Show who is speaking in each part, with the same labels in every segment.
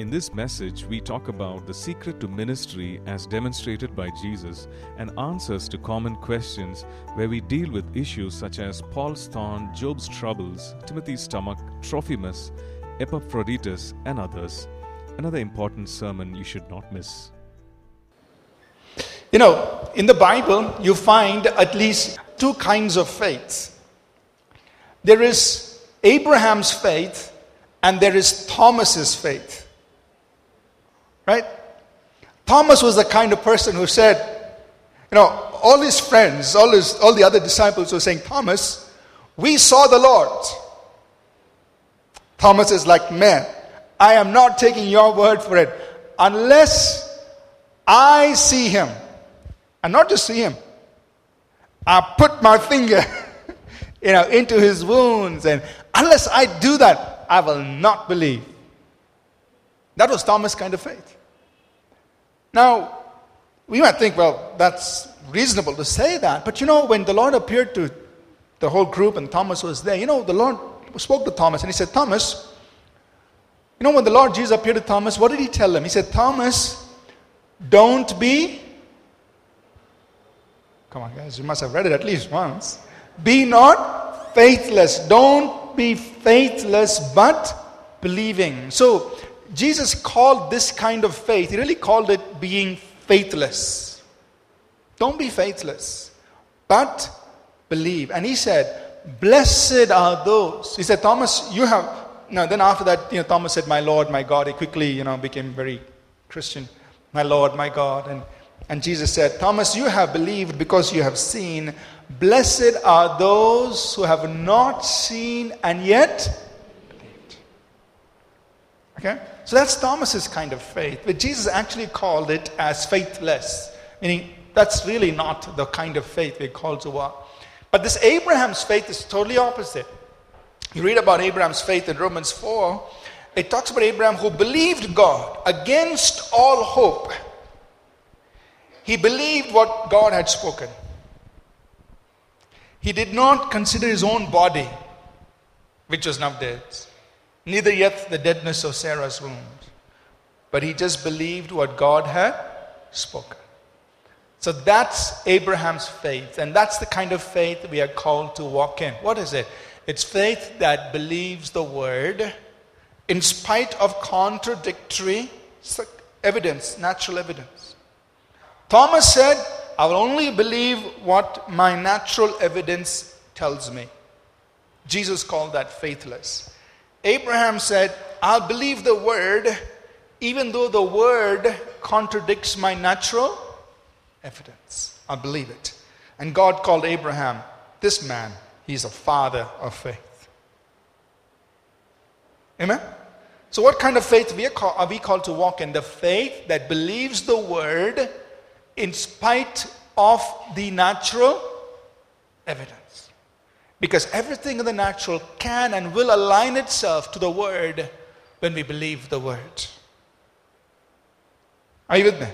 Speaker 1: In this message, we talk about the secret to ministry as demonstrated by Jesus and answers to common questions where we deal with issues such as Paul's thorn, Job's troubles, Timothy's stomach, Trophimus, Epaphroditus, and others. Another important sermon you should not miss.
Speaker 2: You know, in the Bible, you find at least two kinds of faith. There is Abraham's faith and there is Thomas's faith. Right? Thomas was the kind of person who said, you know, all his friends, all, his, all the other disciples were saying, Thomas, we saw the Lord. Thomas is like, man, I am not taking your word for it unless I see him. And not just see him. I put my finger you know, into his wounds. And unless I do that, I will not believe. That was Thomas' kind of faith. Now, we might think, well, that's reasonable to say that. But you know, when the Lord appeared to the whole group and Thomas was there, you know, the Lord spoke to Thomas and he said, Thomas, you know, when the Lord Jesus appeared to Thomas, what did he tell him? He said, Thomas, don't be Come on, guys, you must have read it at least once. Be not faithless. Don't be faithless, but believing. So, Jesus called this kind of faith, he really called it being faithless. Don't be faithless, but believe. And he said, Blessed are those. He said, Thomas, you have. No, then after that, you know, Thomas said, My Lord, my God. He quickly, you know, became very Christian. My Lord, my God. And and Jesus said, Thomas, you have believed because you have seen. Blessed are those who have not seen and yet believed. Okay? So that's Thomas's kind of faith. But Jesus actually called it as faithless. Meaning, that's really not the kind of faith we're called to walk. But this Abraham's faith is totally opposite. You read about Abraham's faith in Romans 4. It talks about Abraham who believed God against all hope he believed what God had spoken. He did not consider his own body, which was now dead, neither yet the deadness of Sarah's womb, but he just believed what God had spoken. So that's Abraham's faith, and that's the kind of faith we are called to walk in. What is it? It's faith that believes the word in spite of contradictory evidence, natural evidence. Thomas said, I will only believe what my natural evidence tells me. Jesus called that faithless. Abraham said, I'll believe the word even though the word contradicts my natural evidence. I'll believe it. And God called Abraham, this man, he's a father of faith. Amen? So, what kind of faith are we called to walk in? The faith that believes the word in spite of the natural evidence. Because everything in the natural can and will align itself to the Word when we believe the Word. Are you with me?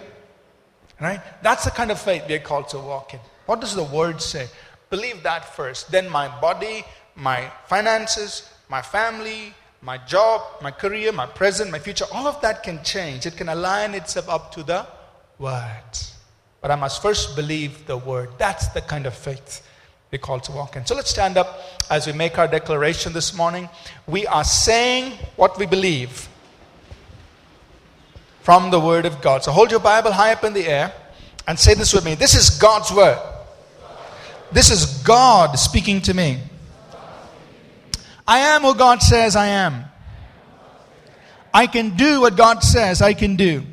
Speaker 2: Right? That's the kind of faith we are called to walk in. What does the Word say? Believe that first. Then my body, my finances, my family, my job, my career, my present, my future, all of that can change. It can align itself up to the Word. But I must first believe the word. That's the kind of faith we're called to walk in. So let's stand up as we make our declaration this morning. We are saying what we believe from the word of God. So hold your Bible high up in the air and say this with me. This is God's word. This is God speaking to me. I am who God says I am. I can do what God says I can do.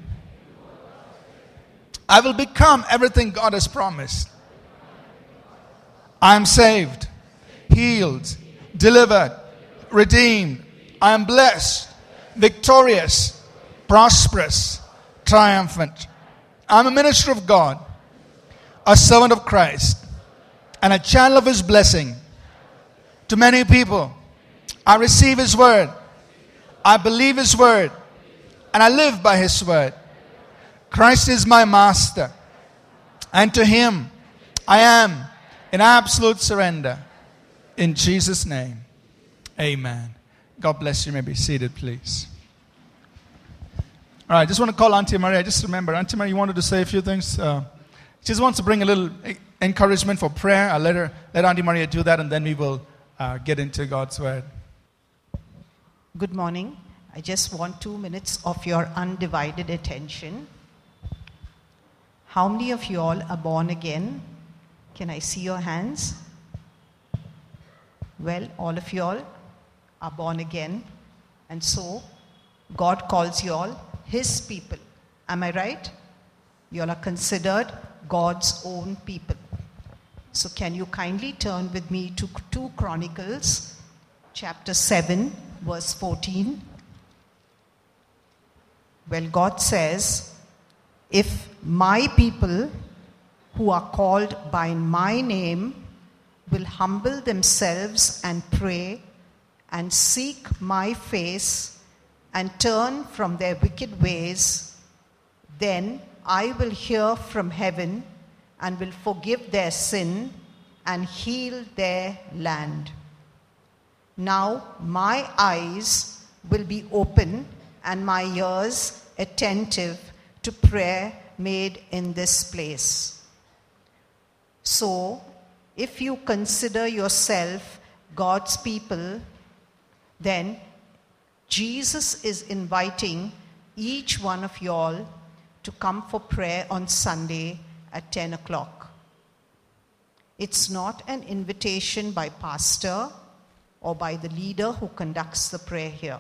Speaker 2: I will become everything God has promised. I am saved, healed, delivered, redeemed. I am blessed, victorious, prosperous, triumphant. I'm a minister of God, a servant of Christ, and a channel of His blessing to many people. I receive His word, I believe His word, and I live by His word. Christ is my master. And to him I am in absolute surrender. In Jesus' name, amen. God bless you. you may be seated, please. All right, just want to call Auntie Maria. Just remember, Auntie Maria, you wanted to say a few things. Uh, she just wants to bring a little encouragement for prayer. I'll let her, let Auntie Maria do that, and then we will uh, get into God's word.
Speaker 3: Good morning. I just want two minutes of your undivided attention. How many of you all are born again? Can I see your hands? Well, all of you all are born again, and so God calls you all His people. Am I right? You all are considered God's own people. So, can you kindly turn with me to 2 Chronicles chapter 7, verse 14? Well, God says, If my people who are called by my name will humble themselves and pray and seek my face and turn from their wicked ways, then I will hear from heaven and will forgive their sin and heal their land. Now my eyes will be open and my ears attentive to prayer made in this place. So, if you consider yourself God's people, then Jesus is inviting each one of y'all to come for prayer on Sunday at 10 o'clock. It's not an invitation by pastor or by the leader who conducts the prayer here.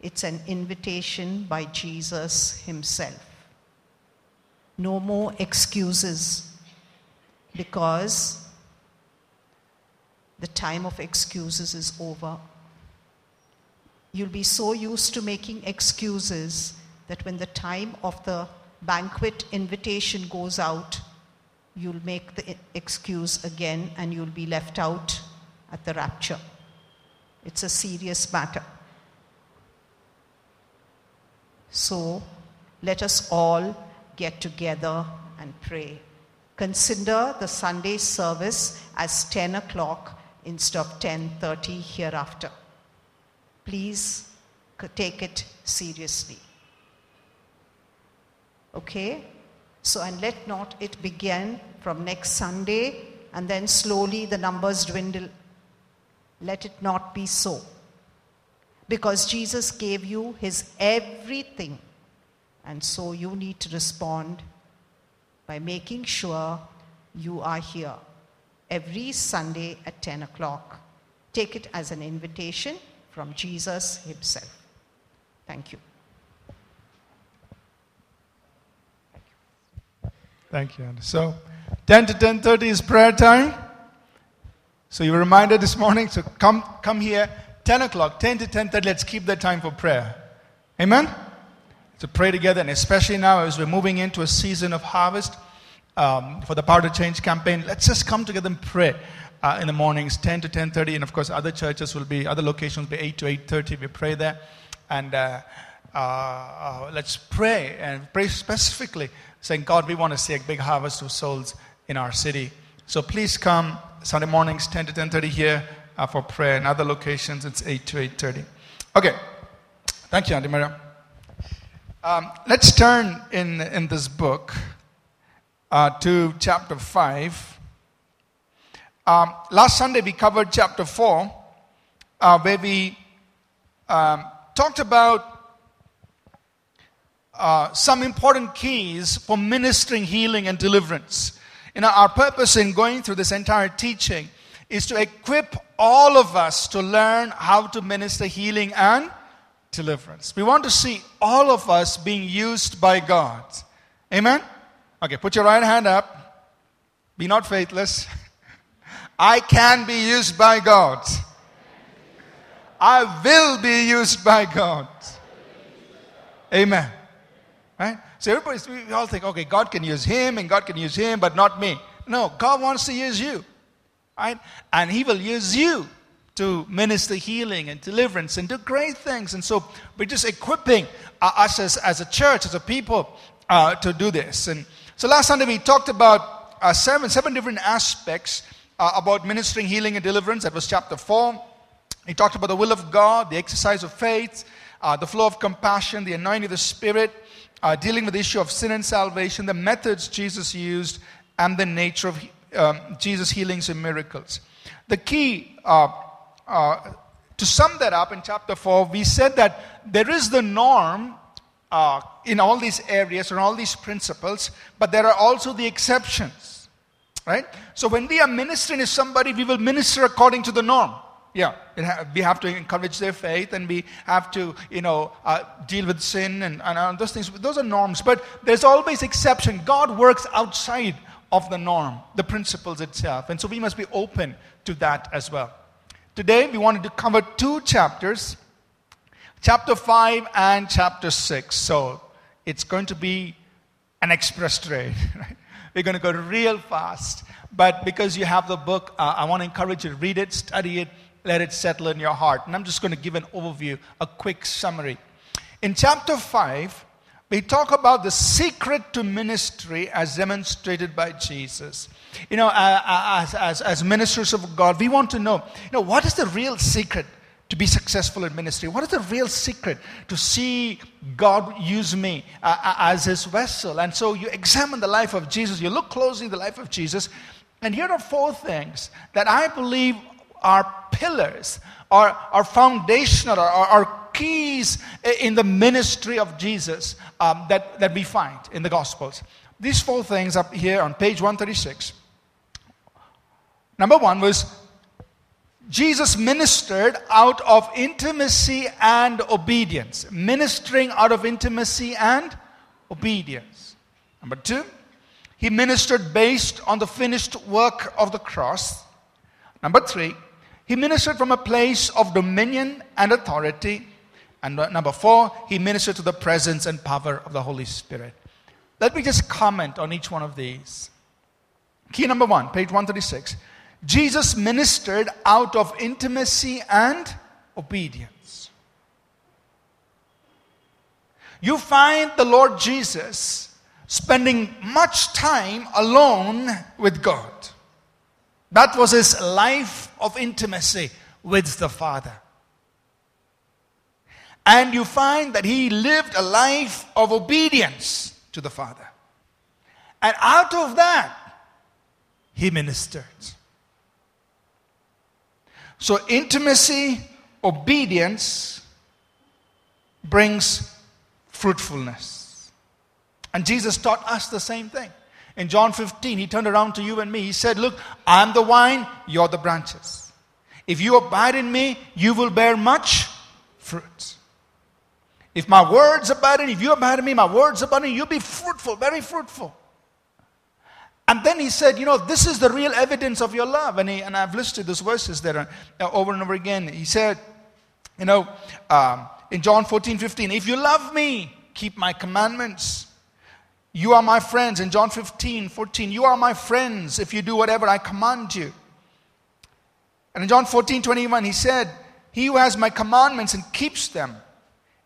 Speaker 3: It's an invitation by Jesus himself. No more excuses because the time of excuses is over. You'll be so used to making excuses that when the time of the banquet invitation goes out, you'll make the excuse again and you'll be left out at the rapture. It's a serious matter. So let us all get together and pray. Consider the Sunday service as 10 o'clock instead of 10:30 hereafter. Please take it seriously. Okay? So, and let not it begin from next Sunday and then slowly the numbers dwindle. Let it not be so. Because Jesus gave you his everything. And so you need to respond by making sure you are here every Sunday at 10 o'clock. Take it as an invitation from Jesus himself. Thank you.
Speaker 2: Thank you, Andy. So, 10 to 10.30 is prayer time. So you were reminded this morning, so come, come here, 10 o'clock, 10 to 10.30, let's keep that time for prayer. Amen? To pray together, and especially now as we're moving into a season of harvest um, for the Power to Change campaign, let's just come together and pray. Uh, in the mornings 10 to 10.30 and of course other churches will be other locations will be 8 to 8.30 we pray there. And uh, uh, uh, let's pray and pray specifically saying god we want to see a big harvest of souls in our city. So please come sunday mornings 10 to 10.30 here uh, for prayer in other locations. It's 8 to 8.30 okay. Thank you auntie maria um, let's turn in, in this book uh, to chapter 5 um, last Sunday we covered chapter 4, uh, where we um, talked about uh, some important keys for ministering healing and deliverance. You know, our purpose in going through this entire teaching is to equip all of us to learn how to minister healing and deliverance. We want to see all of us being used by God. Amen? Okay, put your right hand up. Be not faithless. I can be used by God. I will be used by God. Amen. Right? So everybody, we all think, okay, God can use him and God can use him, but not me. No, God wants to use you. Right? And he will use you to minister healing and deliverance and do great things. And so we're just equipping uh, us as, as a church, as a people, uh, to do this. And so last Sunday we talked about uh, seven, seven different aspects uh, about ministering healing and deliverance. That was chapter 4. He talked about the will of God, the exercise of faith, uh, the flow of compassion, the anointing of the Spirit, uh, dealing with the issue of sin and salvation, the methods Jesus used, and the nature of um, Jesus' healings and miracles. The key, uh, uh, to sum that up in chapter 4, we said that there is the norm uh, in all these areas and all these principles, but there are also the exceptions. Right? So when we are ministering to somebody, we will minister according to the norm. Yeah, we have to encourage their faith and we have to, you know, uh, deal with sin and, and those things. Those are norms, but there's always exception. God works outside of the norm, the principles itself. And so we must be open to that as well. Today, we wanted to cover two chapters chapter 5 and chapter 6. So it's going to be an express train. Right? We're going to go real fast. But because you have the book, uh, I want to encourage you to read it, study it, let it settle in your heart. And I'm just going to give an overview, a quick summary. In chapter 5, we talk about the secret to ministry as demonstrated by Jesus. You know, uh, uh, as, as, as ministers of God, we want to know, you know, what is the real secret to be successful in ministry? What is the real secret to see God use me uh, uh, as his vessel? And so you examine the life of Jesus, you look closely at the life of Jesus, and here are four things that I believe are pillars, are, are foundational, are, are keys in the ministry of Jesus um, that, that we find in the Gospels. These four things up here on page 136. Number one was Jesus ministered out of intimacy and obedience. Ministering out of intimacy and obedience. Number two, he ministered based on the finished work of the cross. Number three, he ministered from a place of dominion and authority. And number four, he ministered to the presence and power of the Holy Spirit. Let me just comment on each one of these. Key number one, page 136. Jesus ministered out of intimacy and obedience. You find the Lord Jesus spending much time alone with God. That was his life of intimacy with the Father. And you find that he lived a life of obedience to the Father. And out of that, he ministered. So, intimacy, obedience brings fruitfulness. And Jesus taught us the same thing. In John 15, he turned around to you and me. He said, Look, I'm the vine, you're the branches. If you abide in me, you will bear much fruit. If my words abide in you, if you abide in me, my words abide in you, you'll be fruitful, very fruitful. And then he said, You know, this is the real evidence of your love. And, he, and I've listed those verses there uh, over and over again. He said, You know, um, in John 14, 15, if you love me, keep my commandments. You are my friends. In John 15, 14, you are my friends if you do whatever I command you. And in John 14, 21, he said, He who has my commandments and keeps them,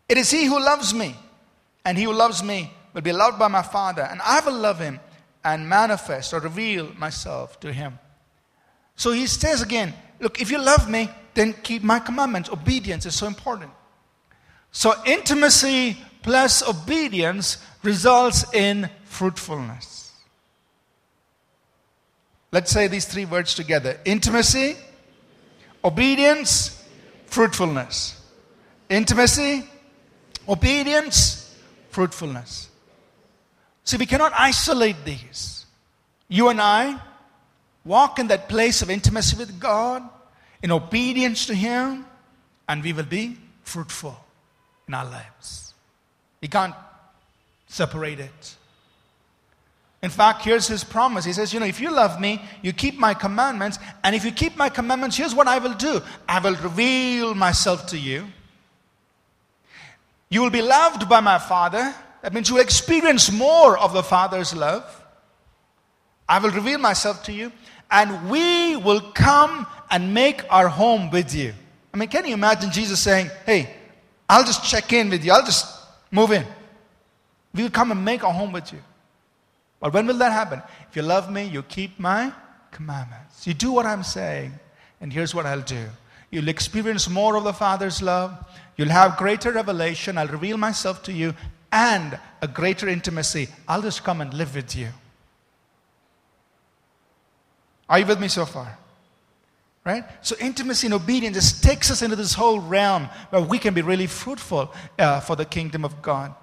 Speaker 2: it is he who loves me. And he who loves me will be loved by my Father, and I will love him and manifest or reveal myself to him. So he says again, Look, if you love me, then keep my commandments. Obedience is so important. So intimacy plus obedience results in fruitfulness. Let's say these three words together intimacy, obedience, fruitfulness. Intimacy, obedience, fruitfulness. See, we cannot isolate these. You and I walk in that place of intimacy with God, in obedience to Him, and we will be fruitful in our lives. We can't separate it. In fact, here's his promise. He says, You know, if you love me, you keep my commandments. And if you keep my commandments, here's what I will do I will reveal myself to you. You will be loved by my Father. That means you will experience more of the Father's love. I will reveal myself to you. And we will come and make our home with you. I mean, can you imagine Jesus saying, Hey, I'll just check in with you, I'll just move in. We will come and make our home with you. But when will that happen? If you love me, you keep my commandments. You do what I'm saying, and here's what I'll do You'll experience more of the Father's love. You'll have greater revelation. I'll reveal myself to you and a greater intimacy. I'll just come and live with you. Are you with me so far? Right? So, intimacy and obedience just takes us into this whole realm where we can be really fruitful uh, for the kingdom of God.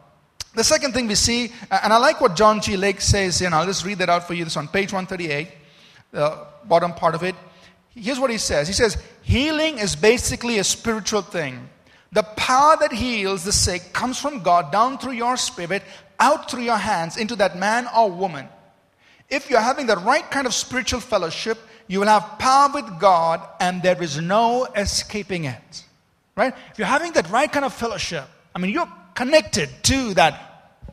Speaker 2: The second thing we see, and I like what John G. Lake says and I'll just read that out for you. This on page 138, the bottom part of it. Here's what he says He says, Healing is basically a spiritual thing. The power that heals the sick comes from God down through your spirit, out through your hands into that man or woman. If you're having the right kind of spiritual fellowship, you will have power with God and there is no escaping it. Right? If you're having that right kind of fellowship, I mean, you're connected to that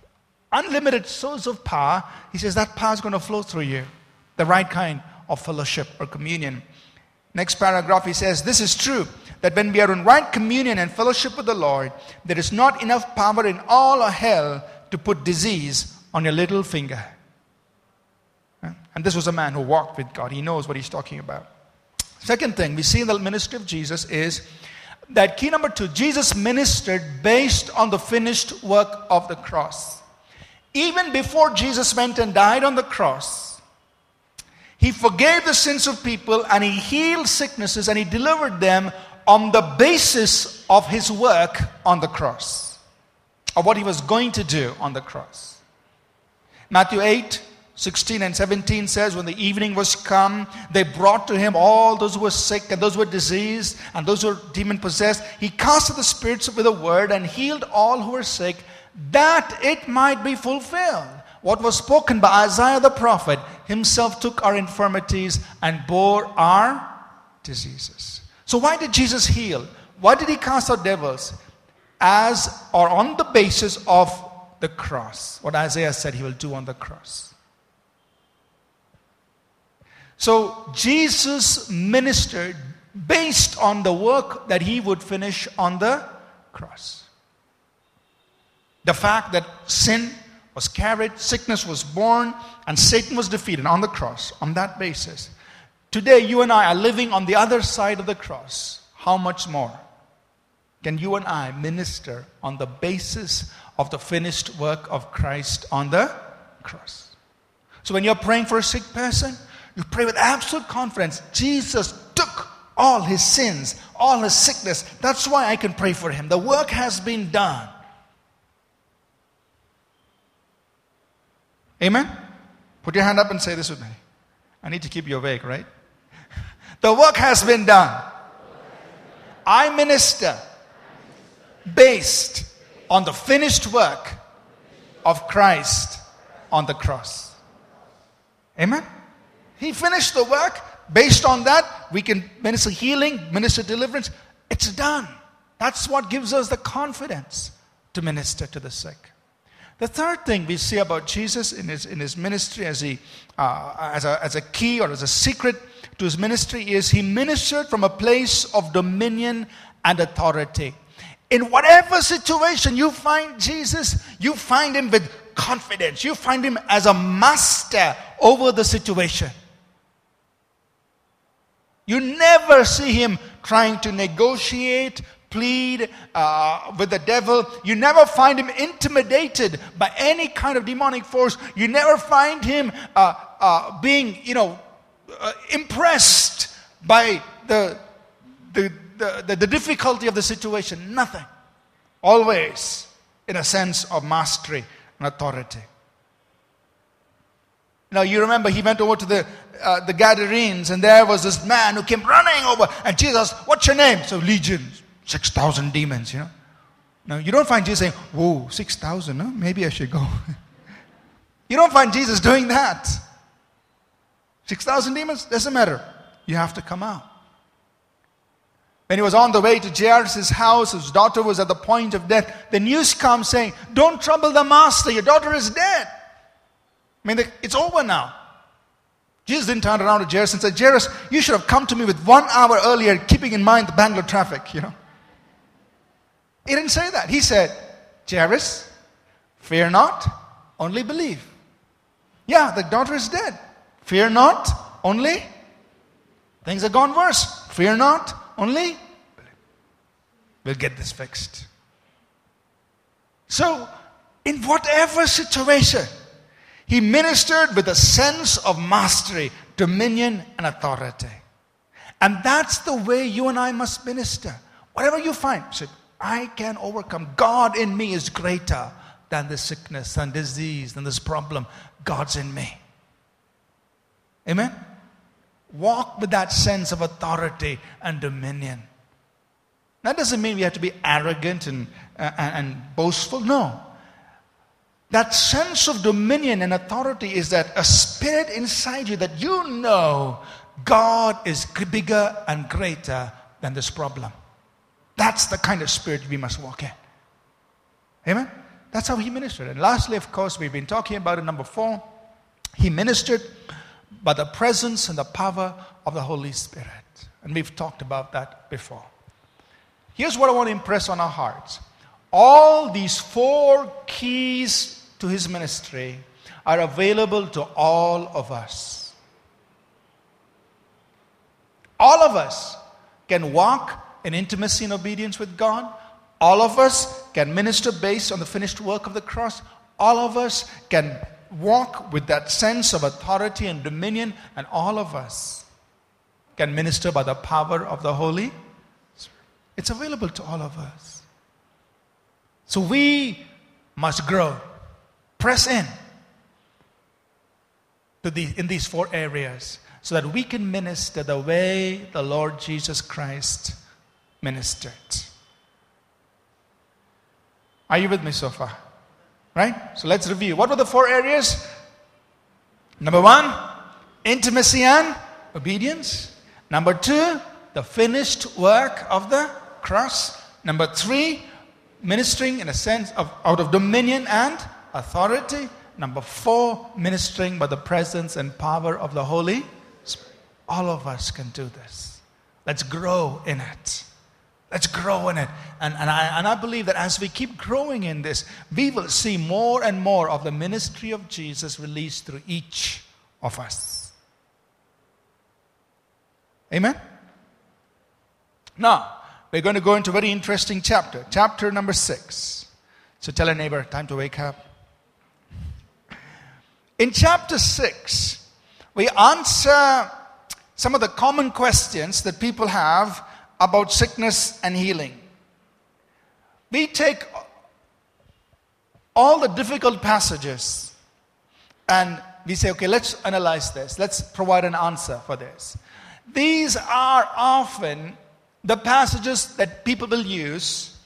Speaker 2: unlimited source of power. He says that power is going to flow through you. The right kind of fellowship or communion. Next paragraph, he says, This is true that when we are in right communion and fellowship with the Lord, there is not enough power in all of hell to put disease on your little finger. And this was a man who walked with God. He knows what he's talking about. Second thing we see in the ministry of Jesus is that key number two Jesus ministered based on the finished work of the cross. Even before Jesus went and died on the cross, he forgave the sins of people and he healed sicknesses and he delivered them on the basis of his work on the cross, of what he was going to do on the cross. Matthew 8, 16 and 17 says, When the evening was come, they brought to him all those who were sick and those who were diseased and those who were demon possessed. He casted the spirits with a word and healed all who were sick, that it might be fulfilled. What was spoken by Isaiah the prophet himself took our infirmities and bore our diseases. So, why did Jesus heal? Why did he cast out devils? As or on the basis of the cross, what Isaiah said he will do on the cross. So Jesus ministered based on the work that he would finish on the cross. The fact that sin was carried, sickness was borne, and Satan was defeated on the cross, on that basis. Today, you and I are living on the other side of the cross. How much more can you and I minister on the basis of the finished work of Christ on the cross? So, when you're praying for a sick person, you pray with absolute confidence. Jesus took all his sins, all his sickness. That's why I can pray for him. The work has been done. Amen? Put your hand up and say this with me. I need to keep you awake, right? The work has been done. I minister based on the finished work of Christ on the cross. Amen? He finished the work. Based on that, we can minister healing, minister deliverance. It's done. That's what gives us the confidence to minister to the sick. The third thing we see about Jesus in his, in his ministry as, he, uh, as, a, as a key or as a secret to his ministry is he ministered from a place of dominion and authority. In whatever situation you find Jesus, you find him with confidence. You find him as a master over the situation. You never see him trying to negotiate, plead uh, with the devil. You never find him intimidated by any kind of demonic force. You never find him uh, uh, being, you know, uh, impressed by the, the, the, the difficulty of the situation. Nothing. Always in a sense of mastery and authority. Now, you remember he went over to the, uh, the Gadarenes, and there was this man who came running over. And Jesus, what's your name? So, Legion, 6,000 demons, you know. Now, you don't find Jesus saying, Whoa, 6,000, huh? maybe I should go. you don't find Jesus doing that. 6,000 demons? Doesn't matter. You have to come out. When he was on the way to Jairus' house, his daughter was at the point of death. The news comes saying, Don't trouble the master, your daughter is dead. I mean, it's over now. Jesus didn't turn around to Jairus and say, Jairus, you should have come to me with one hour earlier, keeping in mind the Bangalore traffic, you know. He didn't say that. He said, Jairus, fear not, only believe. Yeah, the daughter is dead. Fear not, only. Things have gone worse. Fear not, only we'll get this fixed. So, in whatever situation, he ministered with a sense of mastery, dominion, and authority. And that's the way you and I must minister. Whatever you find, say, I can overcome. God in me is greater than this sickness and disease and this problem. God's in me. Amen? Walk with that sense of authority and dominion. That doesn't mean we have to be arrogant and, uh, and boastful. No. That sense of dominion and authority is that a spirit inside you that you know God is bigger and greater than this problem. That's the kind of spirit we must walk in. Amen? That's how he ministered. And lastly, of course, we've been talking about it. Number four, he ministered by the presence and the power of the Holy Spirit. And we've talked about that before. Here's what I want to impress on our hearts all these four keys to his ministry are available to all of us. All of us can walk in intimacy and obedience with God. All of us can minister based on the finished work of the cross. All of us can walk with that sense of authority and dominion, and all of us can minister by the power of the Holy Spirit. It's available to all of us. So we must grow, press in to the, in these four areas so that we can minister the way the Lord Jesus Christ ministered. Are you with me so far? Right? So let's review. What were the four areas? Number one, intimacy and obedience. Number two, the finished work of the cross. Number three, ministering in a sense of out of dominion and authority. Number four, ministering by the presence and power of the Holy Spirit. All of us can do this. Let's grow in it. Let's grow in it. And, and, I, and I believe that as we keep growing in this, we will see more and more of the ministry of Jesus released through each of us. Amen? Now, we're going to go into a very interesting chapter, chapter number six. So tell a neighbor, time to wake up. In chapter six, we answer some of the common questions that people have about sickness and healing. We take all the difficult passages and we say, okay, let's analyze this. Let's provide an answer for this. These are often the passages that people will use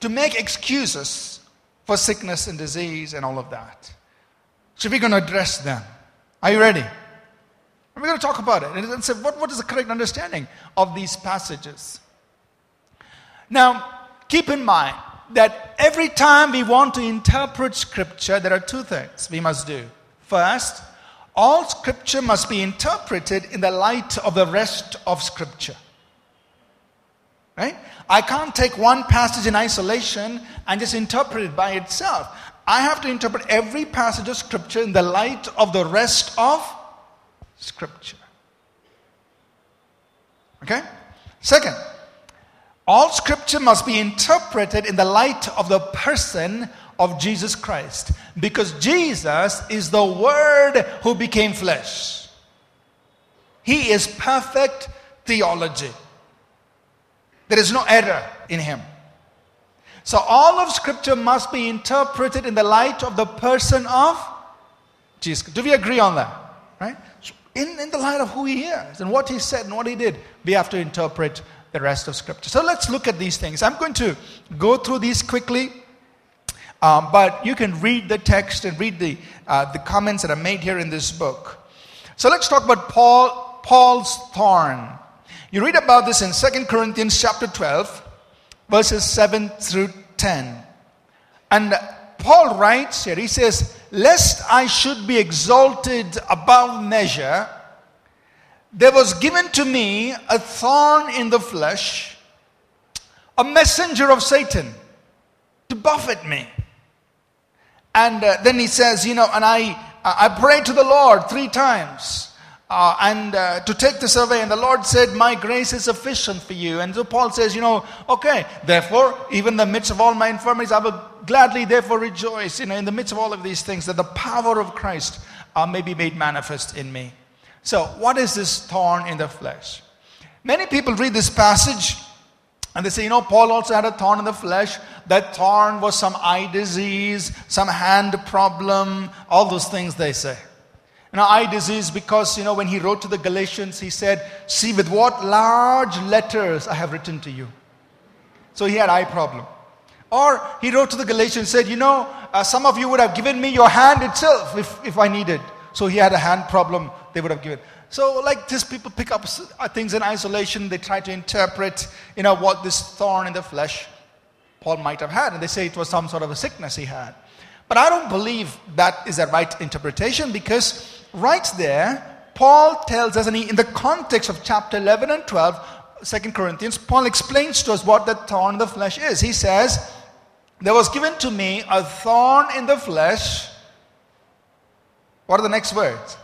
Speaker 2: to make excuses for sickness and disease and all of that. So we're going to address them. Are you ready? We're going to talk about it and say, what, what is the correct understanding of these passages? Now, keep in mind that every time we want to interpret Scripture, there are two things we must do. First, all Scripture must be interpreted in the light of the rest of Scripture. Right? I can't take one passage in isolation and just interpret it by itself. I have to interpret every passage of Scripture in the light of the rest of Scripture. Okay? Second, all Scripture must be interpreted in the light of the person of Jesus Christ because Jesus is the Word who became flesh. He is perfect theology. There is no error in him. So all of Scripture must be interpreted in the light of the person of Jesus. Do we agree on that? Right? In, in the light of who he is and what he said and what he did, we have to interpret the rest of Scripture. So let's look at these things. I'm going to go through these quickly, um, but you can read the text and read the, uh, the comments that are made here in this book. So let's talk about Paul, Paul's thorn. You read about this in 2 Corinthians chapter 12, verses 7 through 10. And Paul writes here, he says, Lest I should be exalted above measure, there was given to me a thorn in the flesh, a messenger of Satan to buffet me. And uh, then he says, You know, and I, I prayed to the Lord three times uh, and uh, to take this away. And the Lord said, My grace is sufficient for you. And so Paul says, You know, okay, therefore, even in the midst of all my infirmities, I will gladly, therefore, rejoice, you know, in the midst of all of these things, that the power of Christ uh, may be made manifest in me. So, what is this thorn in the flesh? Many people read this passage and they say, you know, Paul also had a thorn in the flesh. That thorn was some eye disease, some hand problem, all those things they say. Now, eye disease, because, you know, when he wrote to the Galatians, he said, See with what large letters I have written to you. So he had eye problem. Or he wrote to the Galatians, said, You know, uh, some of you would have given me your hand itself if, if I needed. So he had a hand problem, they would have given. So, like this, people pick up uh, things in isolation. They try to interpret, you know, what this thorn in the flesh Paul might have had. And they say it was some sort of a sickness he had. But I don't believe that is a right interpretation because right there, Paul tells us, and he, in the context of chapter 11 and 12, 2 Corinthians, Paul explains to us what that thorn in the flesh is. He says, There was given to me a thorn in the flesh. What are the next words?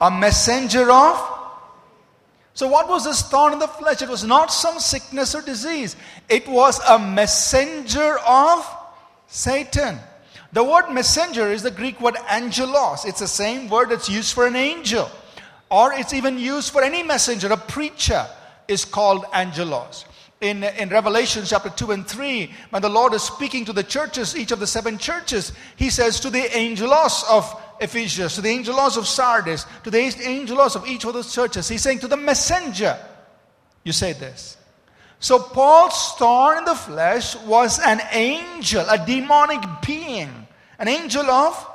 Speaker 2: A messenger of. So, what was this thorn in the flesh? It was not some sickness or disease, it was a messenger of Satan. The word messenger is the Greek word angelos. It's the same word that's used for an angel, or it's even used for any messenger. A preacher is called angelos. In, in Revelation chapter 2 and 3, when the Lord is speaking to the churches, each of the seven churches, he says to the angelos of Ephesus, to the angelos of Sardis, to the angelos of each of those churches, he's saying to the messenger, you say this. So Paul's thorn in the flesh was an angel, a demonic being, an angel of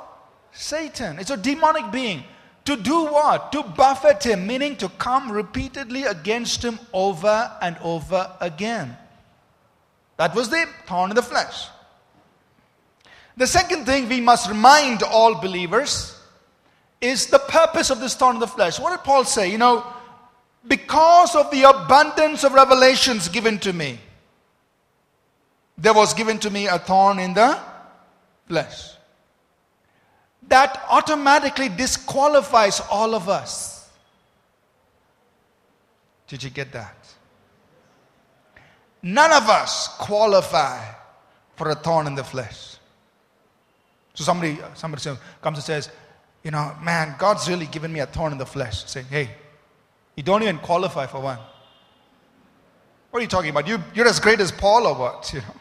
Speaker 2: Satan. It's a demonic being. To do what? To buffet him, meaning to come repeatedly against him over and over again. That was the thorn in the flesh. The second thing we must remind all believers is the purpose of this thorn in the flesh. What did Paul say? You know, because of the abundance of revelations given to me, there was given to me a thorn in the flesh. That automatically disqualifies all of us. Did you get that? None of us qualify for a thorn in the flesh. So somebody, somebody comes and says, you know, man, God's really given me a thorn in the flesh. Saying, hey, you don't even qualify for one. What are you talking about? You, you're as great as Paul or what? You know?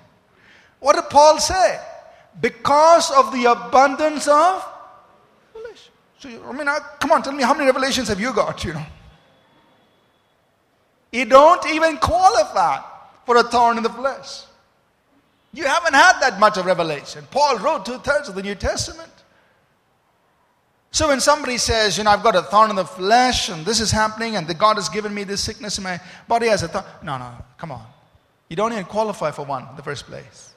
Speaker 2: What did Paul say? Because of the abundance of revelation. So, I mean, come on, tell me how many revelations have you got, you know? You don't even qualify for a thorn in the flesh. You haven't had that much of revelation. Paul wrote two thirds of the New Testament. So when somebody says, you know, I've got a thorn in the flesh and this is happening and the God has given me this sickness in my body as a thorn. No, no, come on. You don't even qualify for one in the first place.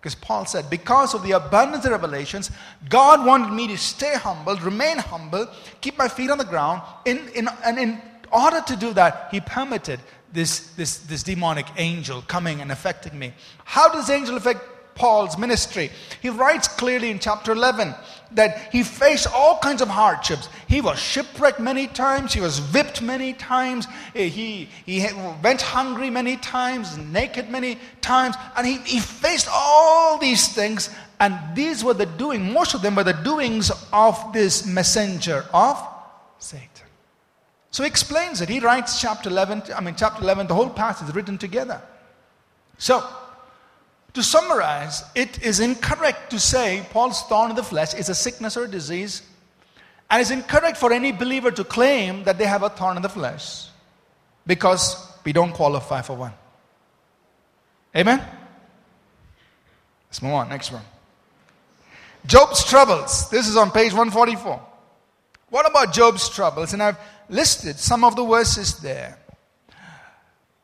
Speaker 2: Because Paul said, because of the abundance of revelations, God wanted me to stay humble, remain humble, keep my feet on the ground. In, in, and in order to do that, he permitted this, this, this demonic angel coming and affecting me. How does angel affect Paul's ministry. He writes clearly in chapter 11 that he faced all kinds of hardships. He was shipwrecked many times, he was whipped many times, eh, he, he went hungry many times, naked many times, and he, he faced all these things. And these were the doing, most of them were the doings of this messenger of Satan. So he explains it. He writes chapter 11, I mean, chapter 11, the whole passage is written together. So, to summarize, it is incorrect to say Paul's thorn in the flesh is a sickness or a disease, and it's incorrect for any believer to claim that they have a thorn in the flesh because we don't qualify for one. Amen? Let's move on. Next one. Job's troubles. This is on page 144. What about Job's troubles? And I've listed some of the verses there.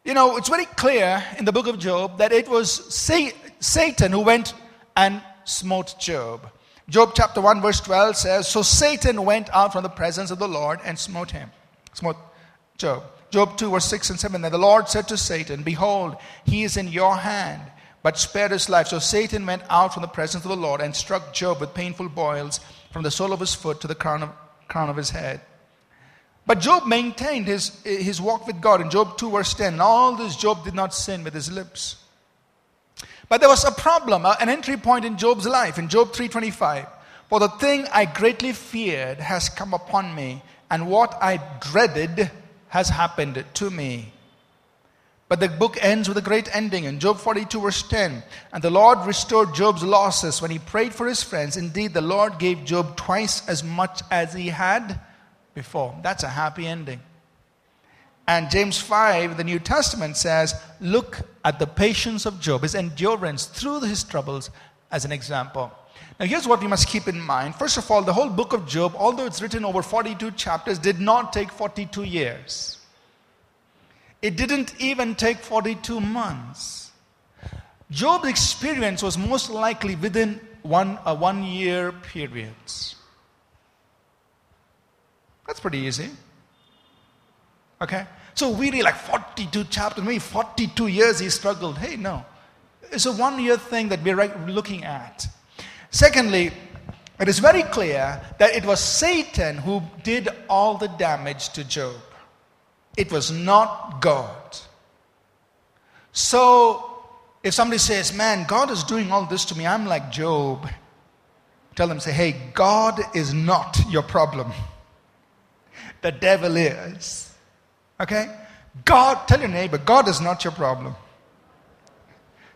Speaker 2: You know, it's very clear in the book of Job that it was Satan who went and smote Job. Job chapter 1, verse 12 says, So Satan went out from the presence of the Lord and smote him. Smote Job. Job 2, verse 6 and 7. Then the Lord said to Satan, Behold, he is in your hand, but spare his life. So Satan went out from the presence of the Lord and struck Job with painful boils from the sole of his foot to the crown of, crown of his head. But Job maintained his, his walk with God in Job 2, verse 10. All this, Job did not sin with his lips. But there was a problem, an entry point in Job's life in Job 3:25. For the thing I greatly feared has come upon me, and what I dreaded has happened to me. But the book ends with a great ending in Job 42, verse 10. And the Lord restored Job's losses when he prayed for his friends. Indeed, the Lord gave Job twice as much as he had before. That's a happy ending. And James 5, the New Testament says, look at the patience of Job, his endurance through his troubles as an example. Now, here's what we must keep in mind. First of all, the whole book of Job, although it's written over 42 chapters, did not take 42 years. It didn't even take 42 months. Job's experience was most likely within one, a one year period. That's pretty easy. Okay? So we read like 42 chapters, maybe 42 years he struggled. Hey, no. It's a one year thing that we're looking at. Secondly, it is very clear that it was Satan who did all the damage to Job. It was not God. So, if somebody says, Man, God is doing all this to me, I'm like Job, tell them, say, Hey, God is not your problem. The devil is. Okay? God, tell your neighbor, God is not your problem.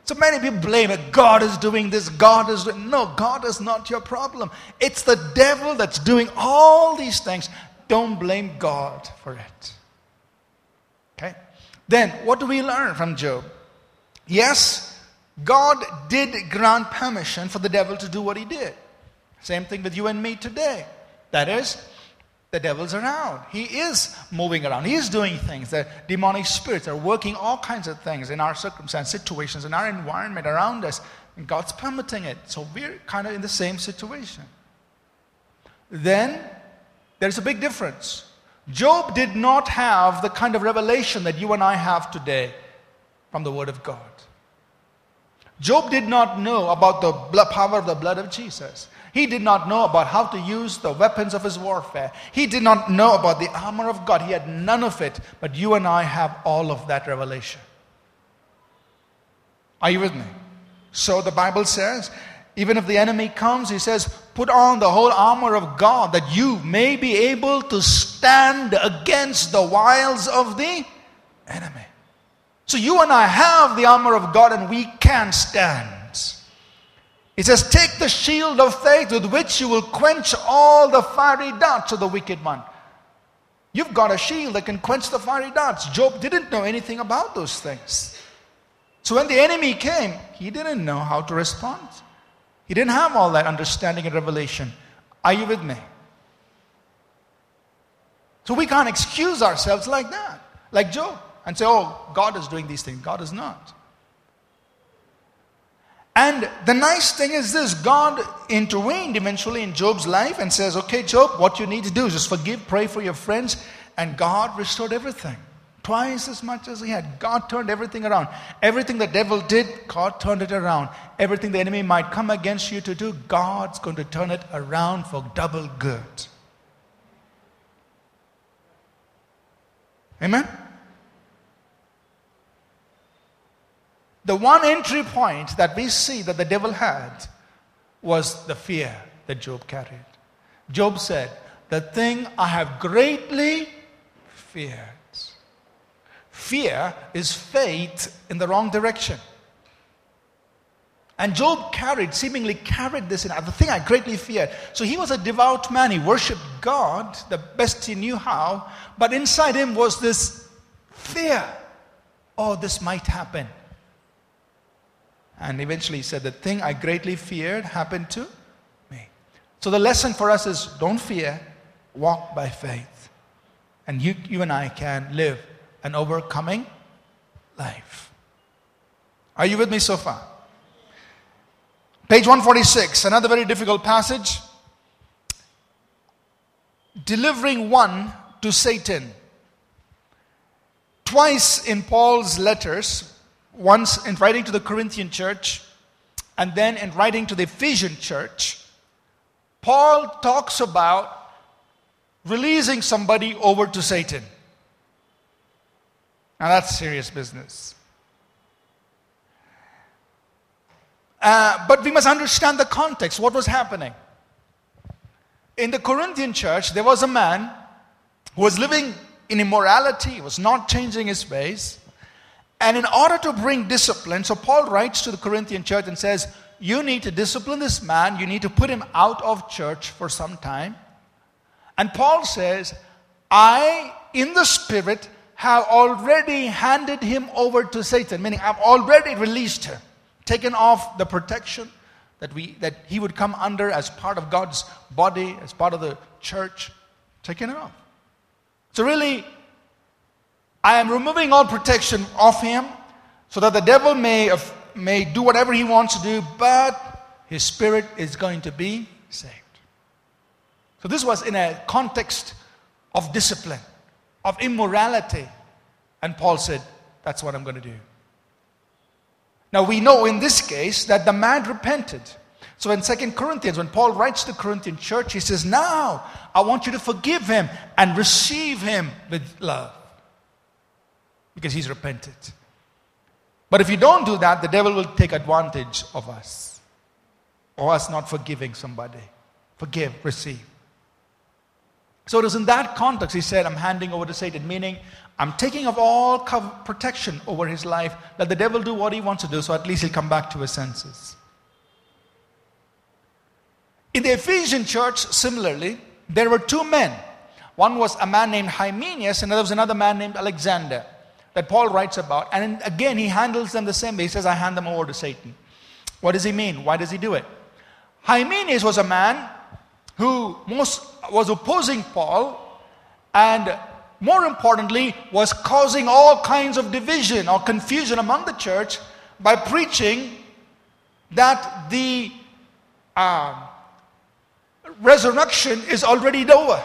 Speaker 2: So many people blame it. God is doing this. God is doing. No, God is not your problem. It's the devil that's doing all these things. Don't blame God for it. Okay? Then, what do we learn from Job? Yes, God did grant permission for the devil to do what he did. Same thing with you and me today. That is, the devil's around. He is moving around. He is doing things. The demonic spirits are working all kinds of things in our circumstance, situations, in our environment around us. And God's permitting it. So we're kind of in the same situation. Then there's a big difference. Job did not have the kind of revelation that you and I have today from the Word of God. Job did not know about the power of the blood of Jesus. He did not know about how to use the weapons of his warfare. He did not know about the armor of God. He had none of it. But you and I have all of that revelation. Are you with me? So the Bible says, even if the enemy comes, he says, put on the whole armor of God that you may be able to stand against the wiles of the enemy. So you and I have the armor of God and we can stand. He says, Take the shield of faith with which you will quench all the fiery darts of the wicked one. You've got a shield that can quench the fiery darts. Job didn't know anything about those things. So when the enemy came, he didn't know how to respond. He didn't have all that understanding and revelation. Are you with me? So we can't excuse ourselves like that, like Job, and say, oh, God is doing these things. God is not. And the nice thing is this God intervened eventually in Job's life and says, Okay, Job, what you need to do is just forgive, pray for your friends. And God restored everything. Twice as much as he had. God turned everything around. Everything the devil did, God turned it around. Everything the enemy might come against you to do, God's going to turn it around for double good. Amen? The one entry point that we see that the devil had was the fear that Job carried. Job said, The thing I have greatly feared. Fear is faith in the wrong direction. And Job carried, seemingly carried this in. Ah, the thing I greatly feared. So he was a devout man. He worshiped God the best he knew how. But inside him was this fear. Oh, this might happen. And eventually he said, The thing I greatly feared happened to me. So the lesson for us is don't fear, walk by faith. And you, you and I can live an overcoming life. Are you with me so far? Page 146, another very difficult passage. Delivering one to Satan. Twice in Paul's letters, once in writing to the Corinthian church and then in writing to the Ephesian church, Paul talks about releasing somebody over to Satan. Now that's serious business. Uh, but we must understand the context. What was happening? In the Corinthian church, there was a man who was living in immorality, was not changing his ways. And in order to bring discipline, so Paul writes to the Corinthian church and says, You need to discipline this man, you need to put him out of church for some time. And Paul says, I, in the Spirit, have already handed him over to Satan, meaning I've already released him, taken off the protection that, we, that he would come under as part of God's body, as part of the church, taken it off. So, really, I am removing all protection of him so that the devil may, may do whatever he wants to do, but his spirit is going to be saved. So, this was in a context of discipline, of immorality. And Paul said, That's what I'm going to do. Now, we know in this case that the man repented. So in Second Corinthians, when Paul writes to the Corinthian church, he says, Now I want you to forgive him and receive him with love. Because he's repented. But if you don't do that, the devil will take advantage of us. Or us not forgiving somebody. Forgive, receive. So it was in that context he said, I'm handing over to Satan, meaning I'm taking of all cover, protection over his life. Let the devil do what he wants to do, so at least he'll come back to his senses. In the Ephesian church, similarly, there were two men. One was a man named Hymenaeus, and there was another man named Alexander that Paul writes about. And again, he handles them the same way. He says, I hand them over to Satan. What does he mean? Why does he do it? Hymenaeus was a man who most was opposing Paul and more importantly was causing all kinds of division or confusion among the church by preaching that the uh, resurrection is already over.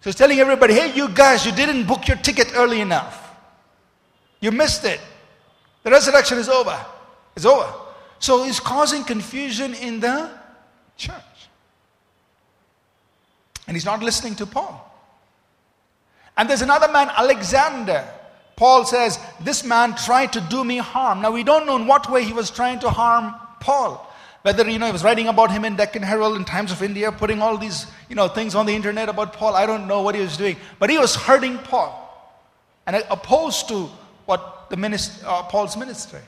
Speaker 2: So he's telling everybody, hey, you guys, you didn't book your ticket early enough. You missed it. The resurrection is over. It's over. So he's causing confusion in the church. And he's not listening to Paul. And there's another man, Alexander. Paul says, This man tried to do me harm. Now, we don't know in what way he was trying to harm Paul. Whether, you know, he was writing about him in Deccan Herald in Times of India, putting all these, you know, things on the internet about Paul. I don't know what he was doing. But he was hurting Paul and opposed to what the minist- uh, Paul's ministry.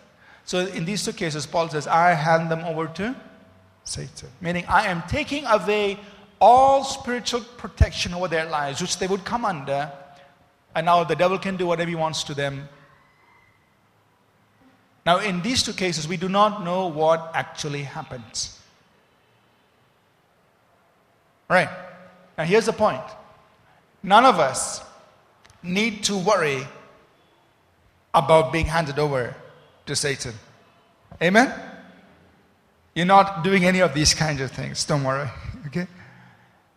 Speaker 2: So in these two cases, Paul says, I hand them over to Satan. Meaning, I am taking away all spiritual protection over their lives, which they would come under, and now the devil can do whatever he wants to them. Now, in these two cases, we do not know what actually happens. Right. Now, here's the point none of us need to worry about being handed over to Satan. Amen? You're not doing any of these kinds of things. Don't worry. Okay?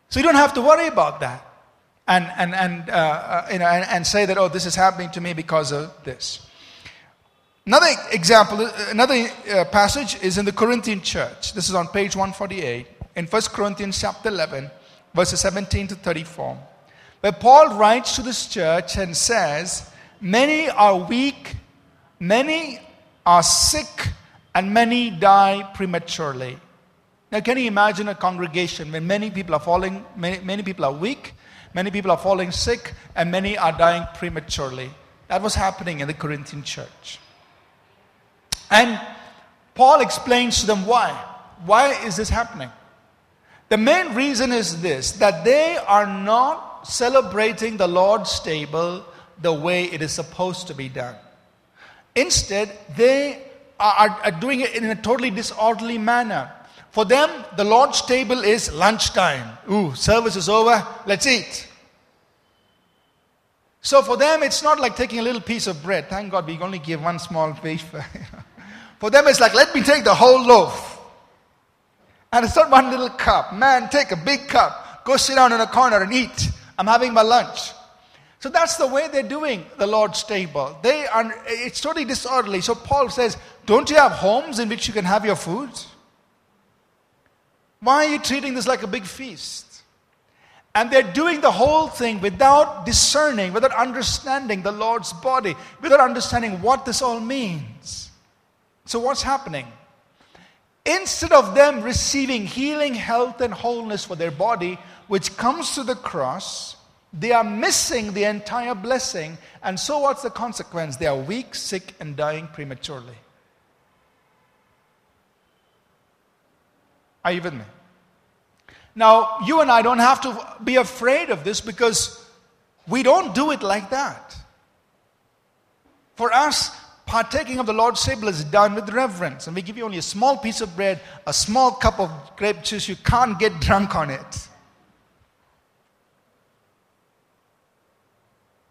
Speaker 2: So you don't have to worry about that and, and, and, uh, uh, you know, and, and say that, oh, this is happening to me because of this. Another example, another uh, passage is in the Corinthian church. This is on page 148 in 1 Corinthians chapter 11, verses 17 to 34, where Paul writes to this church and says, Many are weak, many are sick, and many die prematurely. Now, can you imagine a congregation when many people are falling, many, many people are weak, many people are falling sick, and many are dying prematurely? That was happening in the Corinthian church. And Paul explains to them why. Why is this happening? The main reason is this that they are not celebrating the Lord's table the way it is supposed to be done. Instead, they are, are doing it in a totally disorderly manner. For them, the Lord's table is lunchtime. Ooh, service is over, let's eat. So for them, it's not like taking a little piece of bread. Thank God we only give one small piece. for them, it's like, let me take the whole loaf. And it's not one little cup. Man, take a big cup. Go sit down in a corner and eat. I'm having my lunch. So that's the way they're doing the Lord's table. They are, it's totally disorderly. So Paul says, Don't you have homes in which you can have your food? Why are you treating this like a big feast? And they're doing the whole thing without discerning, without understanding the Lord's body, without understanding what this all means. So, what's happening? Instead of them receiving healing, health, and wholeness for their body, which comes to the cross, they are missing the entire blessing. And so, what's the consequence? They are weak, sick, and dying prematurely. Are you with me? Now, you and I don't have to be afraid of this because we don't do it like that. For us, partaking of the Lord's table is done with reverence. And we give you only a small piece of bread, a small cup of grape juice. You can't get drunk on it.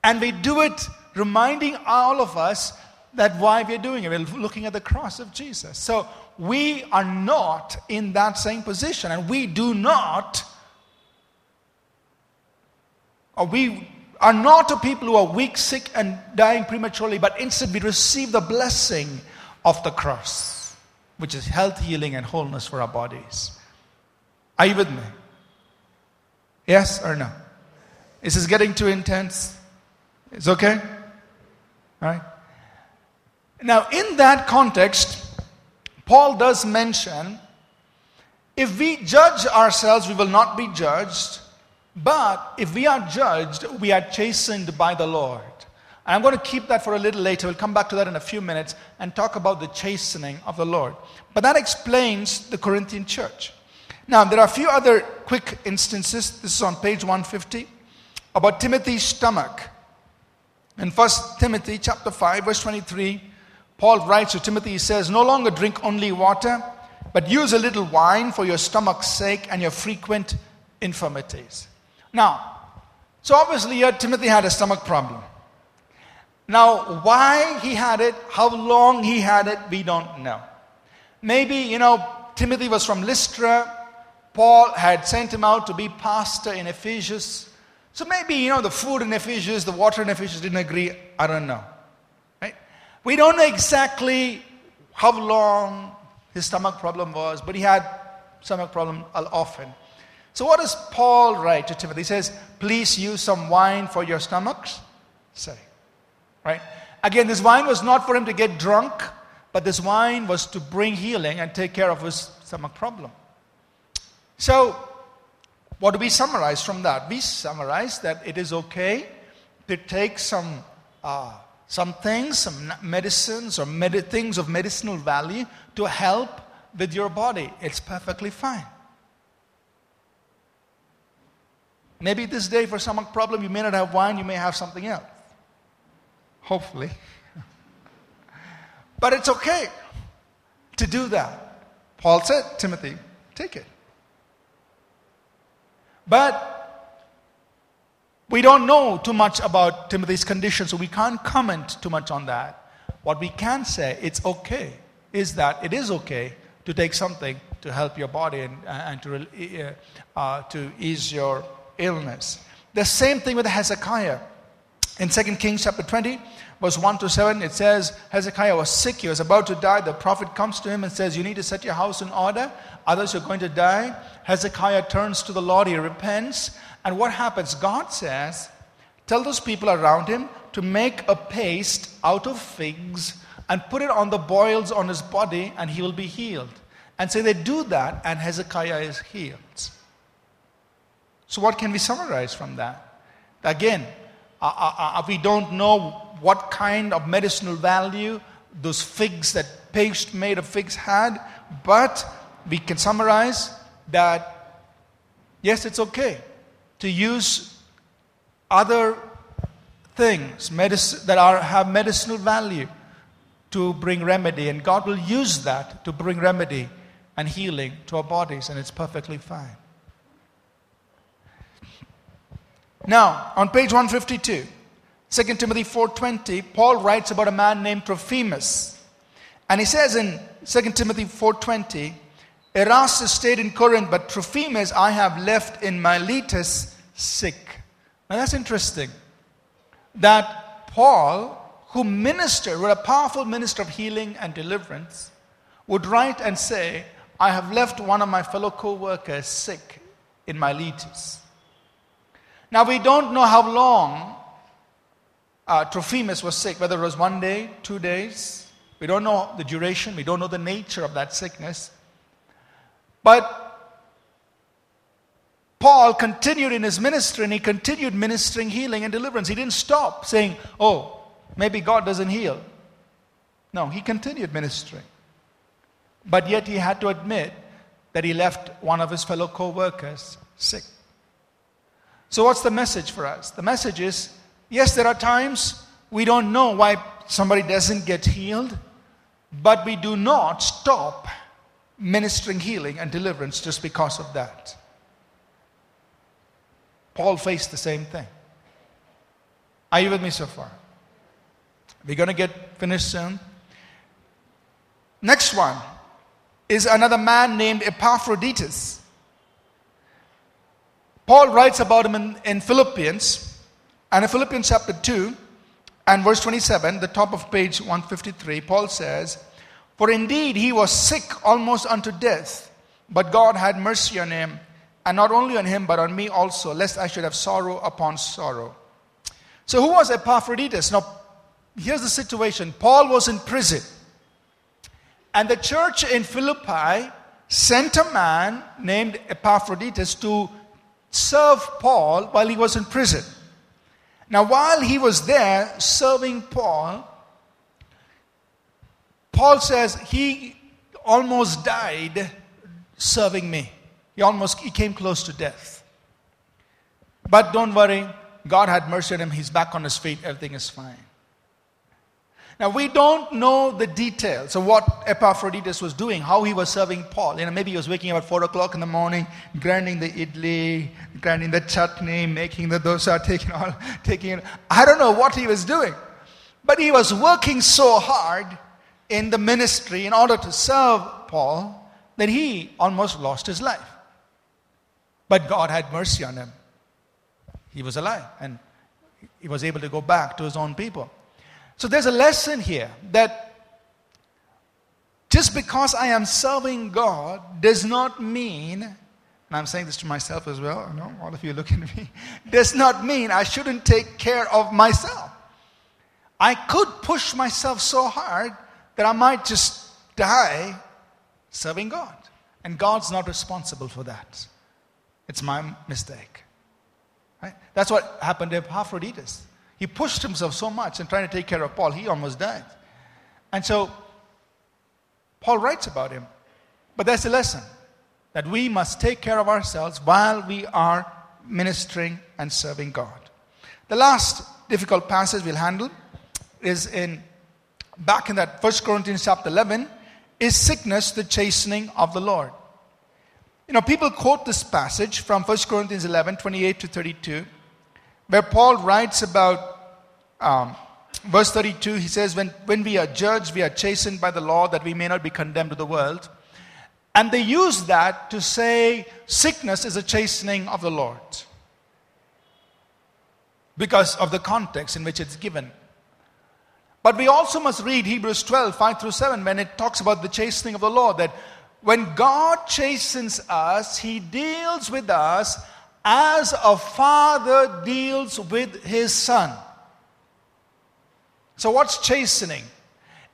Speaker 2: And we do it reminding all of us that why we're doing it. We're looking at the cross of Jesus. So we are not in that same position, and we do not, or we are not a people who are weak, sick, and dying prematurely, but instead we receive the blessing of the cross, which is health, healing, and wholeness for our bodies. Are you with me? Yes or no? Is this getting too intense? It's okay? All right. Now, in that context, Paul does mention if we judge ourselves, we will not be judged. But if we are judged, we are chastened by the Lord. And I'm going to keep that for a little later. We'll come back to that in a few minutes and talk about the chastening of the Lord. But that explains the Corinthian church. Now, there are a few other quick instances. This is on page 150 about Timothy's stomach. In 1 Timothy chapter 5, verse 23, Paul writes to Timothy, he says, No longer drink only water, but use a little wine for your stomach's sake and your frequent infirmities. Now, so obviously here Timothy had a stomach problem. Now, why he had it, how long he had it, we don't know. Maybe, you know, Timothy was from Lystra. Paul had sent him out to be pastor in Ephesus. So maybe, you know, the food in Ephesus, the water in Ephesus didn't agree. I don't know. Right? We don't know exactly how long his stomach problem was, but he had stomach problem often. So what does Paul write to Timothy? He says, please use some wine for your stomachs. Say. Right? Again, this wine was not for him to get drunk, but this wine was to bring healing and take care of his stomach problem. So, what do we summarize from that? We summarize that it is okay to take some uh, some things, some medicines or med- things of medicinal value to help with your body. It's perfectly fine. Maybe this day, for stomach problem, you may not have wine, you may have something else. Hopefully. but it's okay to do that. Paul said, Timothy, take it. But we don't know too much about Timothy's condition, so we can't comment too much on that. What we can say, it's okay, is that it is okay to take something to help your body and, and to, uh, uh, to ease your illness. The same thing with Hezekiah. In 2 Kings chapter 20, verse 1 to 7, it says, Hezekiah was sick, he was about to die. The prophet comes to him and says, You need to set your house in order, others you're going to die. Hezekiah turns to the Lord, he repents, and what happens? God says, Tell those people around him to make a paste out of figs and put it on the boils on his body, and he will be healed. And so they do that, and Hezekiah is healed. So, what can we summarize from that? Again, Uh, uh, uh, uh, we don't know what kind of medicinal value those figs, that paste made of figs, had, but we can summarize that yes, it's okay to use other things medic- that are, have medicinal value to bring remedy. And God will use that to bring remedy and healing to our bodies, and it's perfectly fine. Now, on page 152, 2 Timothy 4:20, Paul writes about a man named Trophimus. And he says in 2 Timothy 4:20, Erastus stayed in Corinth, but Trophimus I have left in Miletus sick. Now that's interesting. That Paul, who ministered, was a powerful minister of healing and deliverance, would write and say, I have left one of my fellow co workers sick in Miletus. Now, we don't know how long uh, Trophimus was sick, whether it was one day, two days. We don't know the duration, we don't know the nature of that sickness. But Paul continued in his ministry and he continued ministering healing and deliverance. He didn't stop saying, Oh, maybe God doesn't heal. No, he continued ministering. But yet he had to admit that he left one of his fellow co workers sick. So, what's the message for us? The message is yes, there are times we don't know why somebody doesn't get healed, but we do not stop ministering healing and deliverance just because of that. Paul faced the same thing. Are you with me so far? We're going to get finished soon. Next one is another man named Epaphroditus. Paul writes about him in, in Philippians, and in Philippians chapter 2 and verse 27, the top of page 153, Paul says, For indeed he was sick almost unto death, but God had mercy on him, and not only on him, but on me also, lest I should have sorrow upon sorrow. So, who was Epaphroditus? Now, here's the situation Paul was in prison. And the church in Philippi sent a man named Epaphroditus to serve Paul while he was in prison. Now, while he was there serving Paul, Paul says he almost died serving me. He almost he came close to death. But don't worry, God had mercy on him. He's back on his feet. Everything is fine. Now, we don't know the details of what Epaphroditus was doing, how he was serving Paul. You know, maybe he was waking up at 4 o'clock in the morning, grinding the idli, grinding the chutney, making the dosa, taking all, taking it. I don't know what he was doing. But he was working so hard in the ministry in order to serve Paul that he almost lost his life. But God had mercy on him. He was alive and he was able to go back to his own people. So there's a lesson here that just because I am serving God does not mean, and I'm saying this to myself as well, I know all of you looking at me, does not mean I shouldn't take care of myself. I could push myself so hard that I might just die serving God. And God's not responsible for that. It's my mistake. Right? That's what happened to Epaphroditus. He pushed himself so much in trying to take care of Paul, he almost died. And so, Paul writes about him. But there's a lesson that we must take care of ourselves while we are ministering and serving God. The last difficult passage we'll handle is in back in that First Corinthians chapter 11 is sickness the chastening of the Lord. You know, people quote this passage from 1 Corinthians 11 28 to 32 where Paul writes about um, verse 32. He says, when, when we are judged, we are chastened by the law that we may not be condemned to the world. And they use that to say sickness is a chastening of the Lord because of the context in which it's given. But we also must read Hebrews 12, 5 through 7, when it talks about the chastening of the Lord. That when God chastens us, He deals with us as a father deals with his son. So, what's chastening?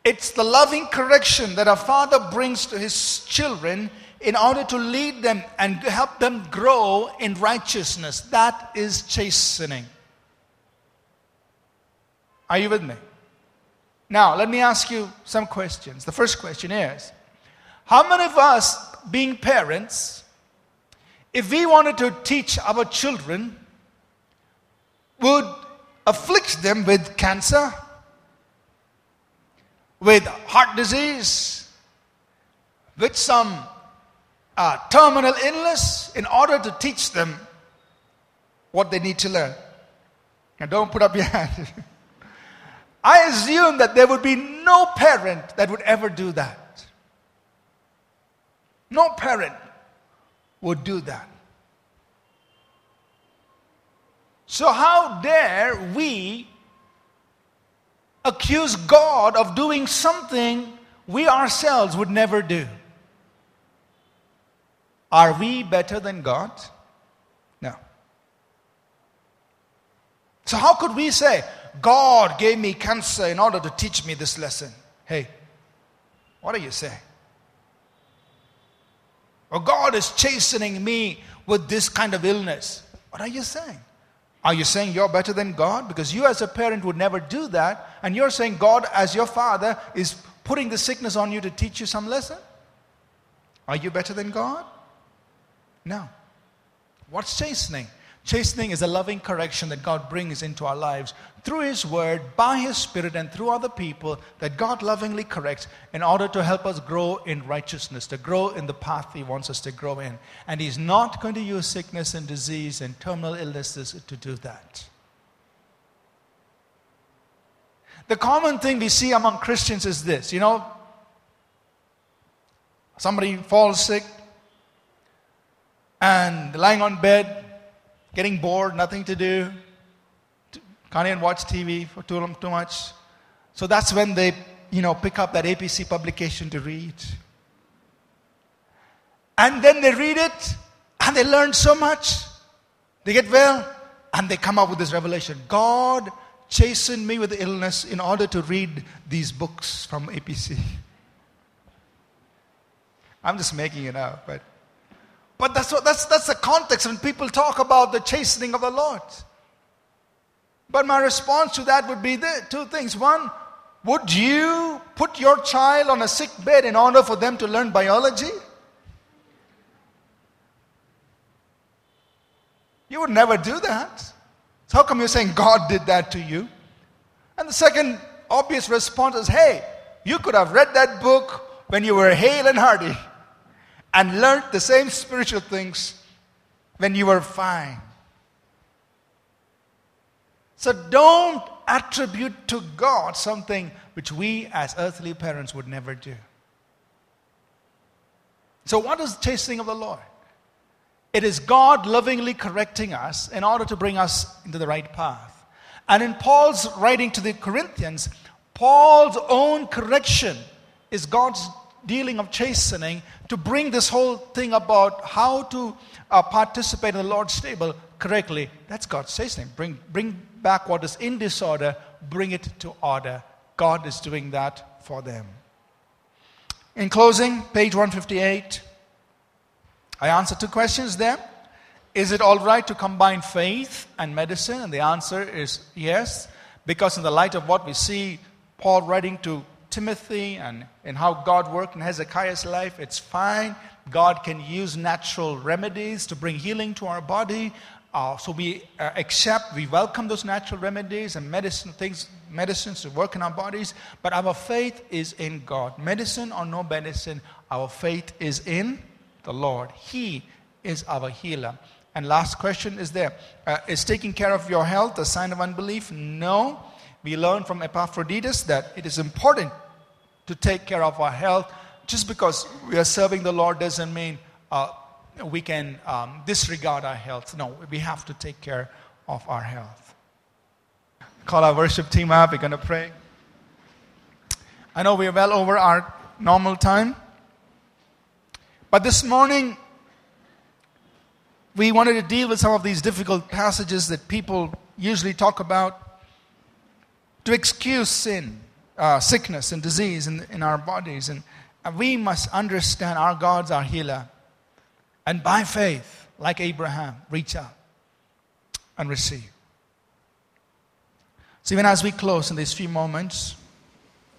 Speaker 2: It's the loving correction that a father brings to his children in order to lead them and help them grow in righteousness. That is chastening. Are you with me? Now, let me ask you some questions. The first question is How many of us, being parents, if we wanted to teach our children, would afflict them with cancer, with heart disease, with some uh, terminal illness in order to teach them what they need to learn. Now, don't put up your hand. I assume that there would be no parent that would ever do that. No parent would do that. So, how dare we accuse God of doing something we ourselves would never do? Are we better than God? No. So, how could we say, God gave me cancer in order to teach me this lesson? Hey, what are you saying? Or God is chastening me with this kind of illness. What are you saying? Are you saying you're better than God? Because you, as a parent, would never do that. And you're saying God, as your father, is putting the sickness on you to teach you some lesson? Are you better than God? No. What's chastening? Chastening is a loving correction that God brings into our lives through His Word, by His Spirit, and through other people that God lovingly corrects in order to help us grow in righteousness, to grow in the path He wants us to grow in. And He's not going to use sickness and disease and terminal illnesses to do that. The common thing we see among Christians is this you know, somebody falls sick and lying on bed getting bored, nothing to do, can't even watch TV for too, long, too much. So that's when they, you know, pick up that APC publication to read. And then they read it and they learn so much. They get well and they come up with this revelation. God chastened me with illness in order to read these books from APC. I'm just making it up, but but that's, what, that's, that's the context when people talk about the chastening of the Lord. But my response to that would be the, two things. One, would you put your child on a sick bed in order for them to learn biology? You would never do that. So, how come you're saying God did that to you? And the second obvious response is hey, you could have read that book when you were hale and hearty and learned the same spiritual things when you were fine. So don't attribute to God something which we as earthly parents would never do. So, what is chastening of the Lord? It is God lovingly correcting us in order to bring us into the right path. And in Paul's writing to the Corinthians, Paul's own correction is God's dealing of chastening to bring this whole thing about how to uh, participate in the Lord's table correctly. That's God's chastening. Bring, bring back what is in disorder, bring it to order. God is doing that for them. In closing, page 158, I answered two questions there. Is it all right to combine faith and medicine? And the answer is yes, because in the light of what we see Paul writing to Timothy and, and how God worked in Hezekiah's life, it's fine. God can use natural remedies to bring healing to our body. Uh, so we uh, accept, we welcome those natural remedies and medicine things, medicines to work in our bodies. But our faith is in God. Medicine or no medicine, our faith is in the Lord. He is our healer. And last question is there: uh, Is taking care of your health a sign of unbelief? No. We learn from Epaphroditus that it is important to take care of our health. Just because we are serving the Lord doesn't mean uh, we can um, disregard our health. No, we have to take care of our health. Call our worship team up. We're going to pray. I know we're well over our normal time. But this morning, we wanted to deal with some of these difficult passages that people usually talk about to excuse sin uh, sickness and disease in, in our bodies. And, we must understand our God's our healer. And by faith, like Abraham, reach out and receive. So, even as we close in these few moments,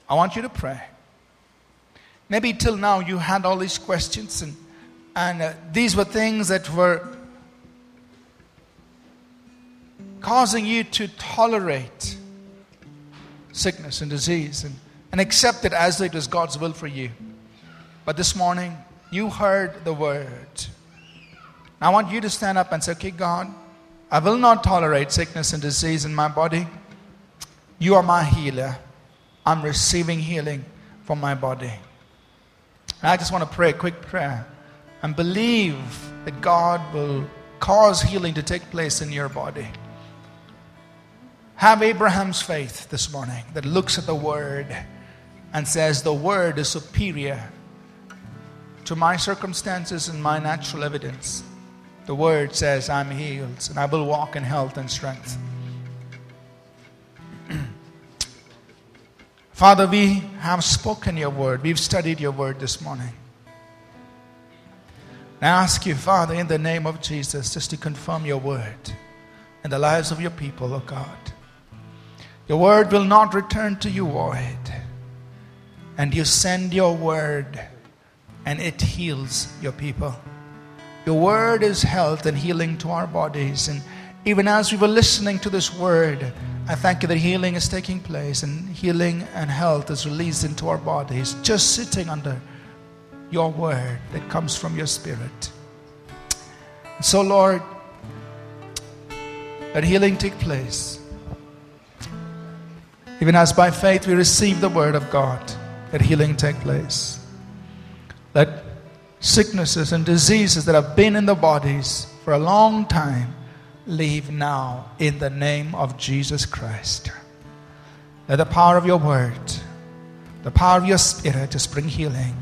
Speaker 2: I want you to pray. Maybe till now you had all these questions, and, and uh, these were things that were causing you to tolerate sickness and disease and, and accept it as it is God's will for you. But this morning, you heard the word. I want you to stand up and say, Okay, God, I will not tolerate sickness and disease in my body. You are my healer. I'm receiving healing from my body. And I just want to pray a quick prayer and believe that God will cause healing to take place in your body. Have Abraham's faith this morning that looks at the word and says, The word is superior to my circumstances and my natural evidence. The word says, I'm healed and I will walk in health and strength. Father, we have spoken your word. We've studied your word this morning. I ask you, Father, in the name of Jesus, just to confirm your word in the lives of your people, O oh God. Your word will not return to you void. And you send your word, and it heals your people. Your word is health and healing to our bodies. And even as we were listening to this word, I thank you that healing is taking place and healing and health is released into our bodies, just sitting under your word that comes from your spirit. So, Lord, let healing take place. Even as by faith we receive the word of God, let healing take place. Let sicknesses and diseases that have been in the bodies for a long time leave now in the name of Jesus Christ. Let the power of your word, the power of your spirit, just bring healing.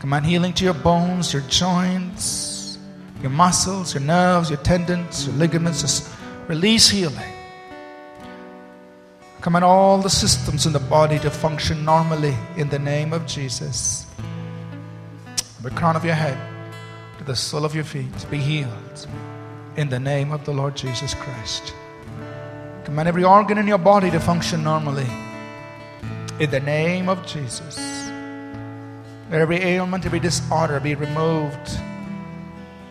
Speaker 2: Command healing to your bones, your joints, your muscles, your nerves, your tendons, your ligaments. Just release healing. Command all the systems in the body to function normally in the name of Jesus. The crown of your head to the sole of your feet, be healed in the name of the Lord Jesus Christ. Command every organ in your body to function normally in the name of Jesus. Let every ailment, every disorder be removed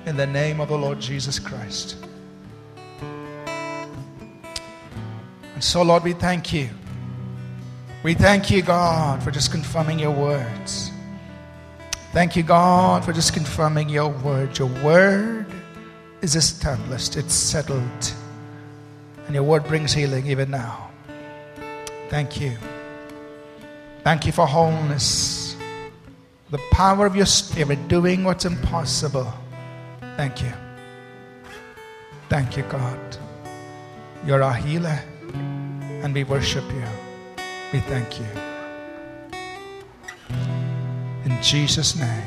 Speaker 2: in the name of the Lord Jesus Christ. And so, Lord, we thank you. We thank you, God, for just confirming your words. Thank you, God, for just confirming your word. Your word is established, it's settled. And your word brings healing even now. Thank you. Thank you for wholeness. The power of your spirit doing what's impossible. Thank you. Thank you, God. You're our healer, and we worship you. We thank you. In Jesus' name.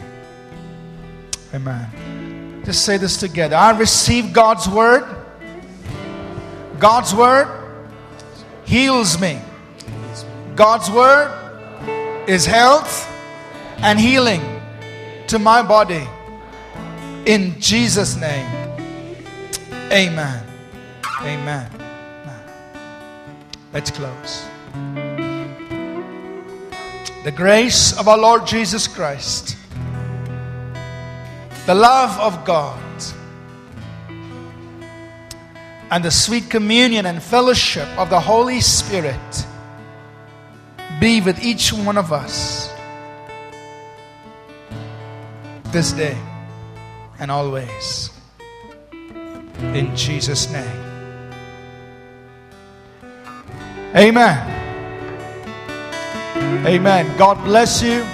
Speaker 2: Amen. Just say this together. I receive God's word. God's word heals me. God's word is health and healing to my body. In Jesus' name. Amen. Amen. Let's close. The grace of our Lord Jesus Christ, the love of God, and the sweet communion and fellowship of the Holy Spirit be with each one of us this day and always. In Jesus' name. Amen. Amen. God bless you.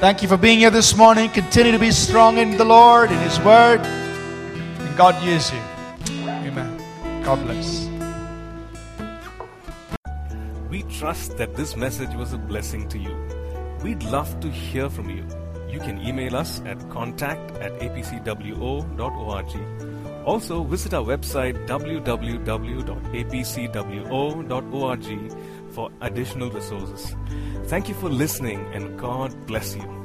Speaker 2: Thank you for being here this morning. Continue to be strong in the Lord, in His Word, and God use you. Amen. God bless.
Speaker 1: We trust that this message was a blessing to you. We'd love to hear from you. You can email us at contact at apcwo.org. Also, visit our website www.apcwo.org for additional resources. Thank you for listening and God bless you.